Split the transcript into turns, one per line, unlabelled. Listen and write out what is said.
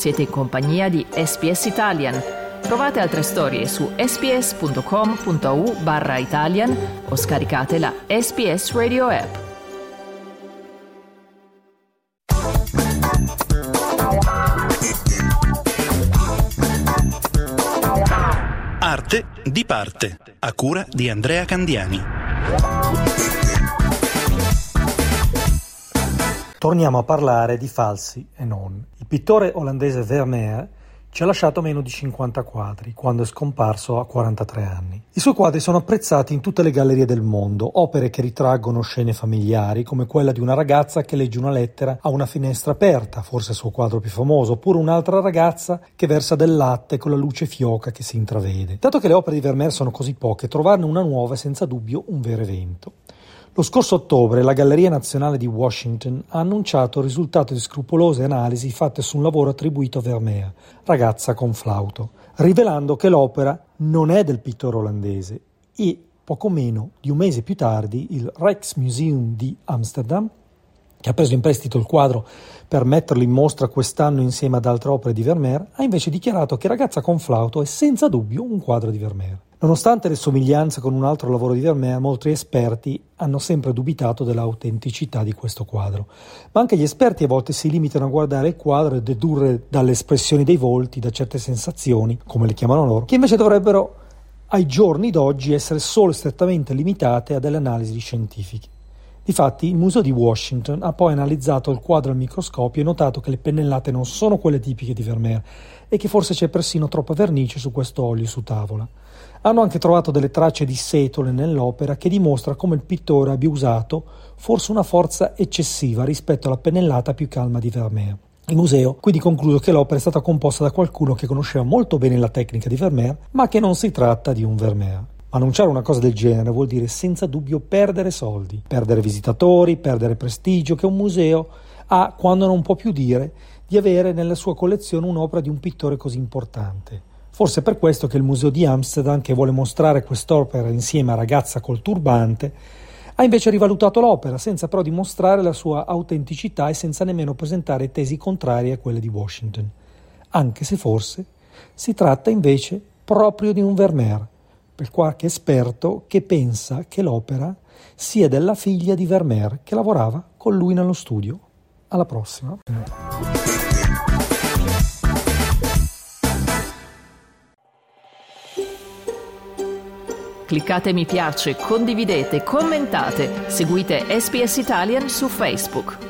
Siete in compagnia di SPS Italian. Trovate altre storie su sps.com.au barra Italian o scaricate la SPS Radio app.
Arte di parte, a cura di Andrea Candiani.
Torniamo a parlare di falsi e non. Il pittore olandese Vermeer ci ha lasciato meno di 50 quadri quando è scomparso a 43 anni. I suoi quadri sono apprezzati in tutte le gallerie del mondo, opere che ritraggono scene familiari come quella di una ragazza che legge una lettera a una finestra aperta, forse il suo quadro più famoso, oppure un'altra ragazza che versa del latte con la luce fioca che si intravede. Dato che le opere di Vermeer sono così poche, trovarne una nuova è senza dubbio un vero evento. Lo scorso ottobre la Galleria Nazionale di Washington ha annunciato il risultato di scrupolose analisi fatte su un lavoro attribuito a Vermeer, Ragazza con flauto, rivelando che l'opera non è del pittore olandese e poco meno di un mese più tardi il Rijksmuseum di Amsterdam che ha preso in prestito il quadro per metterlo in mostra quest'anno insieme ad altre opere di Vermeer, ha invece dichiarato che Ragazza con flauto è senza dubbio un quadro di Vermeer. Nonostante le somiglianze con un altro lavoro di Vermeer, molti esperti hanno sempre dubitato dell'autenticità di questo quadro. Ma anche gli esperti a volte si limitano a guardare il quadro e dedurre dalle espressioni dei volti, da certe sensazioni, come le chiamano loro, che invece dovrebbero ai giorni d'oggi essere solo strettamente limitate a delle analisi scientifiche. Difatti, il Museo di Washington ha poi analizzato il quadro al microscopio e notato che le pennellate non sono quelle tipiche di Vermeer e che forse c'è persino troppa vernice su questo olio su tavola. Hanno anche trovato delle tracce di setole nell'opera che dimostra come il pittore abbia usato forse una forza eccessiva rispetto alla pennellata più calma di Vermeer. Il museo quindi conclude che l'opera è stata composta da qualcuno che conosceva molto bene la tecnica di Vermeer, ma che non si tratta di un Vermeer. Annunciare una cosa del genere vuol dire senza dubbio perdere soldi, perdere visitatori, perdere prestigio che un museo ha quando non può più dire di avere nella sua collezione un'opera di un pittore così importante. Forse è per questo che il Museo di Amsterdam, che vuole mostrare quest'opera insieme a Ragazza col turbante, ha invece rivalutato l'opera, senza però dimostrare la sua autenticità e senza nemmeno presentare tesi contrarie a quelle di Washington. Anche se forse si tratta invece proprio di un Vermeer, qualche esperto che pensa che l'opera sia della figlia di Vermeer che lavorava con lui nello studio. Alla prossima.
Cliccate mi piace, condividete, commentate, seguite SPS Italian su Facebook.